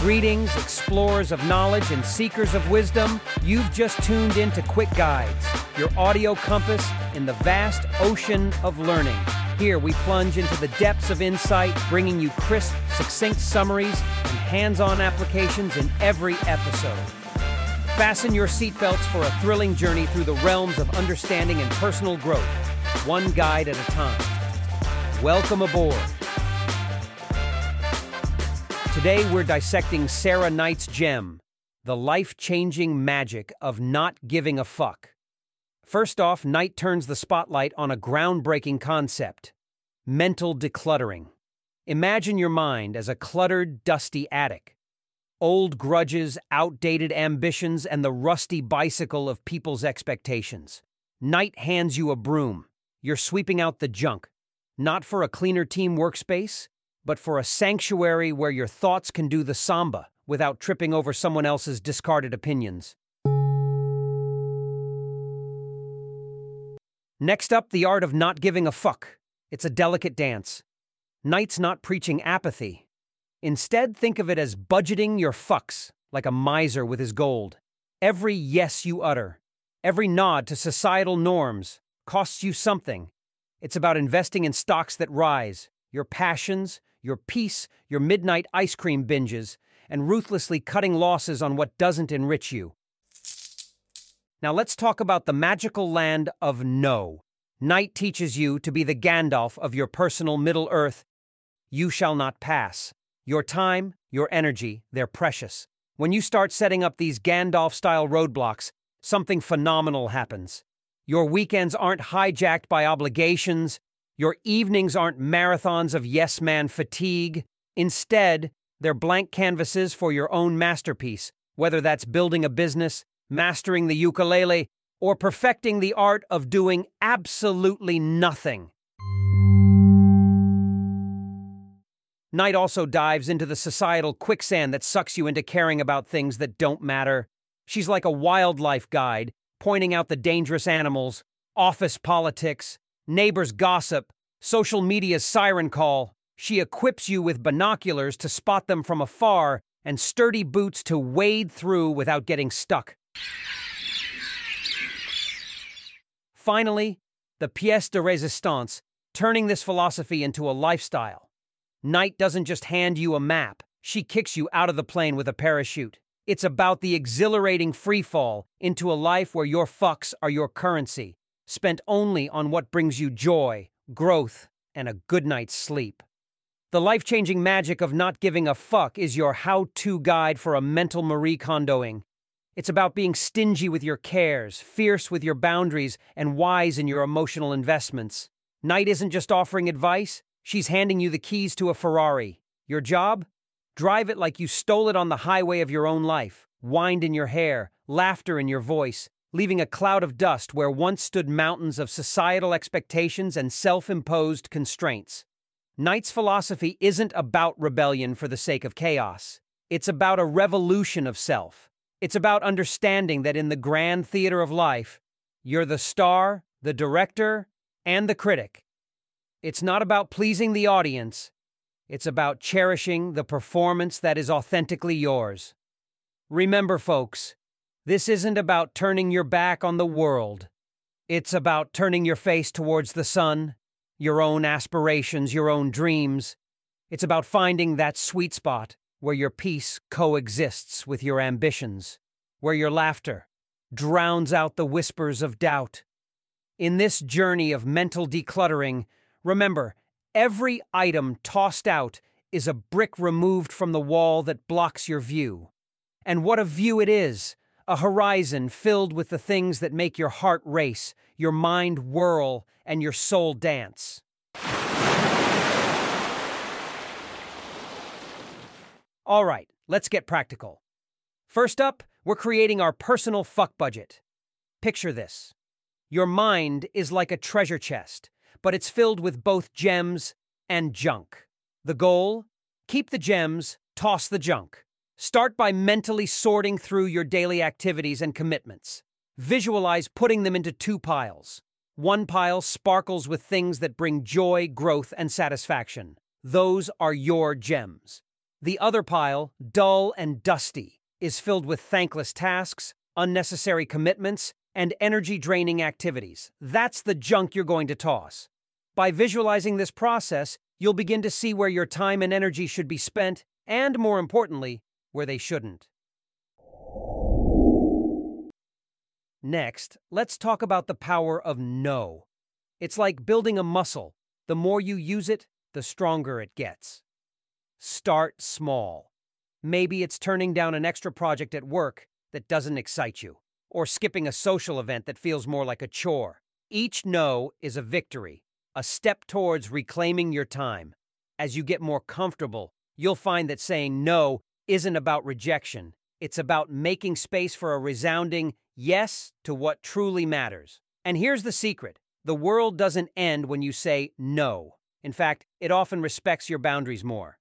Greetings, explorers of knowledge and seekers of wisdom. You've just tuned into Quick Guides, your audio compass in the vast ocean of learning. Here we plunge into the depths of insight, bringing you crisp, succinct summaries and hands on applications in every episode. Fasten your seatbelts for a thrilling journey through the realms of understanding and personal growth, one guide at a time. Welcome aboard. Today we're dissecting Sarah Knight's gem, the life changing magic of not giving a fuck. First off, Knight turns the spotlight on a groundbreaking concept mental decluttering. Imagine your mind as a cluttered, dusty attic. Old grudges, outdated ambitions, and the rusty bicycle of people's expectations. Knight hands you a broom. You're sweeping out the junk. Not for a cleaner team workspace, but for a sanctuary where your thoughts can do the samba without tripping over someone else's discarded opinions. Next up, the art of not giving a fuck. It's a delicate dance. Knight's not preaching apathy. Instead, think of it as budgeting your fucks, like a miser with his gold. Every yes you utter, every nod to societal norms, costs you something. It's about investing in stocks that rise, your passions, your peace, your midnight ice cream binges, and ruthlessly cutting losses on what doesn't enrich you. Now let's talk about the magical land of no. Knight teaches you to be the Gandalf of your personal Middle Earth. You shall not pass. Your time, your energy, they're precious. When you start setting up these Gandalf style roadblocks, something phenomenal happens. Your weekends aren't hijacked by obligations, your evenings aren't marathons of yes man fatigue. Instead, they're blank canvases for your own masterpiece, whether that's building a business, mastering the ukulele, or perfecting the art of doing absolutely nothing. Knight also dives into the societal quicksand that sucks you into caring about things that don't matter. She's like a wildlife guide, pointing out the dangerous animals, office politics, neighbors' gossip, social media's siren call. She equips you with binoculars to spot them from afar and sturdy boots to wade through without getting stuck. Finally, the pièce de résistance, turning this philosophy into a lifestyle. Knight doesn't just hand you a map, she kicks you out of the plane with a parachute. It's about the exhilarating free fall into a life where your fucks are your currency, spent only on what brings you joy, growth, and a good night's sleep. The life changing magic of not giving a fuck is your how to guide for a mental Marie Kondoing. It's about being stingy with your cares, fierce with your boundaries, and wise in your emotional investments. Knight isn't just offering advice, she's handing you the keys to a Ferrari. Your job? Drive it like you stole it on the highway of your own life. Wind in your hair, laughter in your voice, leaving a cloud of dust where once stood mountains of societal expectations and self imposed constraints. Knight's philosophy isn't about rebellion for the sake of chaos. It's about a revolution of self. It's about understanding that in the grand theater of life, you're the star, the director, and the critic. It's not about pleasing the audience, it's about cherishing the performance that is authentically yours. Remember, folks, this isn't about turning your back on the world. It's about turning your face towards the sun, your own aspirations, your own dreams. It's about finding that sweet spot where your peace coexists with your ambitions, where your laughter drowns out the whispers of doubt. In this journey of mental decluttering, remember, every item tossed out is a brick removed from the wall that blocks your view. And what a view it is! A horizon filled with the things that make your heart race, your mind whirl, and your soul dance. All right, let's get practical. First up, we're creating our personal fuck budget. Picture this. Your mind is like a treasure chest, but it's filled with both gems and junk. The goal? Keep the gems, toss the junk. Start by mentally sorting through your daily activities and commitments. Visualize putting them into two piles. One pile sparkles with things that bring joy, growth, and satisfaction. Those are your gems. The other pile, dull and dusty, is filled with thankless tasks, unnecessary commitments, and energy draining activities. That's the junk you're going to toss. By visualizing this process, you'll begin to see where your time and energy should be spent, and more importantly, where they shouldn't. Next, let's talk about the power of no. It's like building a muscle. The more you use it, the stronger it gets. Start small. Maybe it's turning down an extra project at work that doesn't excite you, or skipping a social event that feels more like a chore. Each no is a victory, a step towards reclaiming your time. As you get more comfortable, you'll find that saying no isn't about rejection. It's about making space for a resounding yes to what truly matters. And here's the secret the world doesn't end when you say no. In fact, it often respects your boundaries more.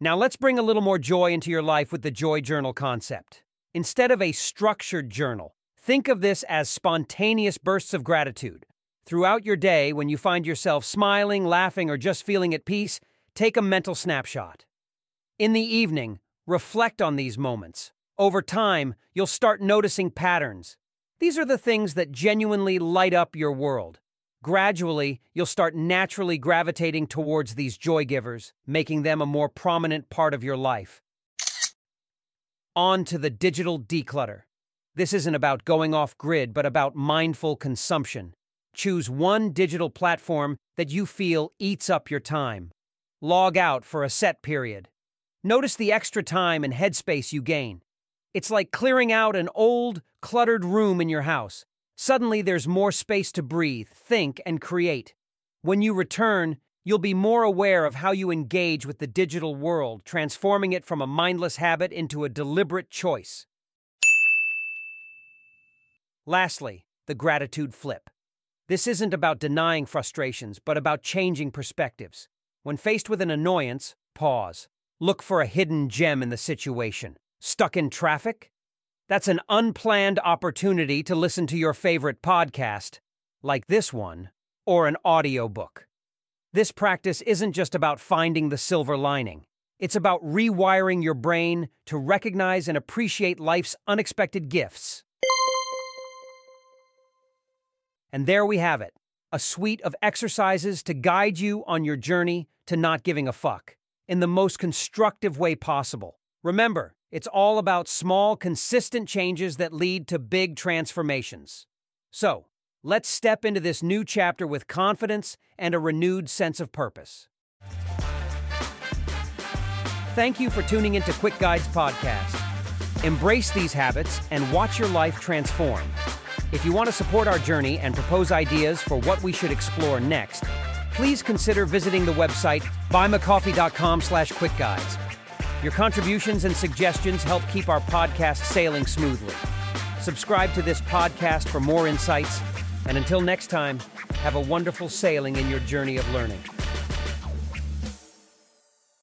Now let's bring a little more joy into your life with the Joy Journal concept. Instead of a structured journal, think of this as spontaneous bursts of gratitude. Throughout your day, when you find yourself smiling, laughing, or just feeling at peace, take a mental snapshot. In the evening, reflect on these moments. Over time, you'll start noticing patterns. These are the things that genuinely light up your world. Gradually, you'll start naturally gravitating towards these joy givers, making them a more prominent part of your life. On to the digital declutter. This isn't about going off grid, but about mindful consumption. Choose one digital platform that you feel eats up your time. Log out for a set period. Notice the extra time and headspace you gain. It's like clearing out an old, cluttered room in your house. Suddenly, there's more space to breathe, think, and create. When you return, you'll be more aware of how you engage with the digital world, transforming it from a mindless habit into a deliberate choice. Lastly, the gratitude flip. This isn't about denying frustrations, but about changing perspectives. When faced with an annoyance, pause. Look for a hidden gem in the situation. Stuck in traffic? That's an unplanned opportunity to listen to your favorite podcast, like this one, or an audiobook. This practice isn't just about finding the silver lining. It's about rewiring your brain to recognize and appreciate life's unexpected gifts. And there we have it a suite of exercises to guide you on your journey to not giving a fuck in the most constructive way possible. Remember, it's all about small, consistent changes that lead to big transformations. So, let's step into this new chapter with confidence and a renewed sense of purpose. Thank you for tuning into Quick Guides Podcast. Embrace these habits and watch your life transform. If you want to support our journey and propose ideas for what we should explore next, please consider visiting the website buymecoffee.com slash quickguides. Your contributions and suggestions help keep our podcast sailing smoothly. Subscribe to this podcast for more insights, and until next time, have a wonderful sailing in your journey of learning.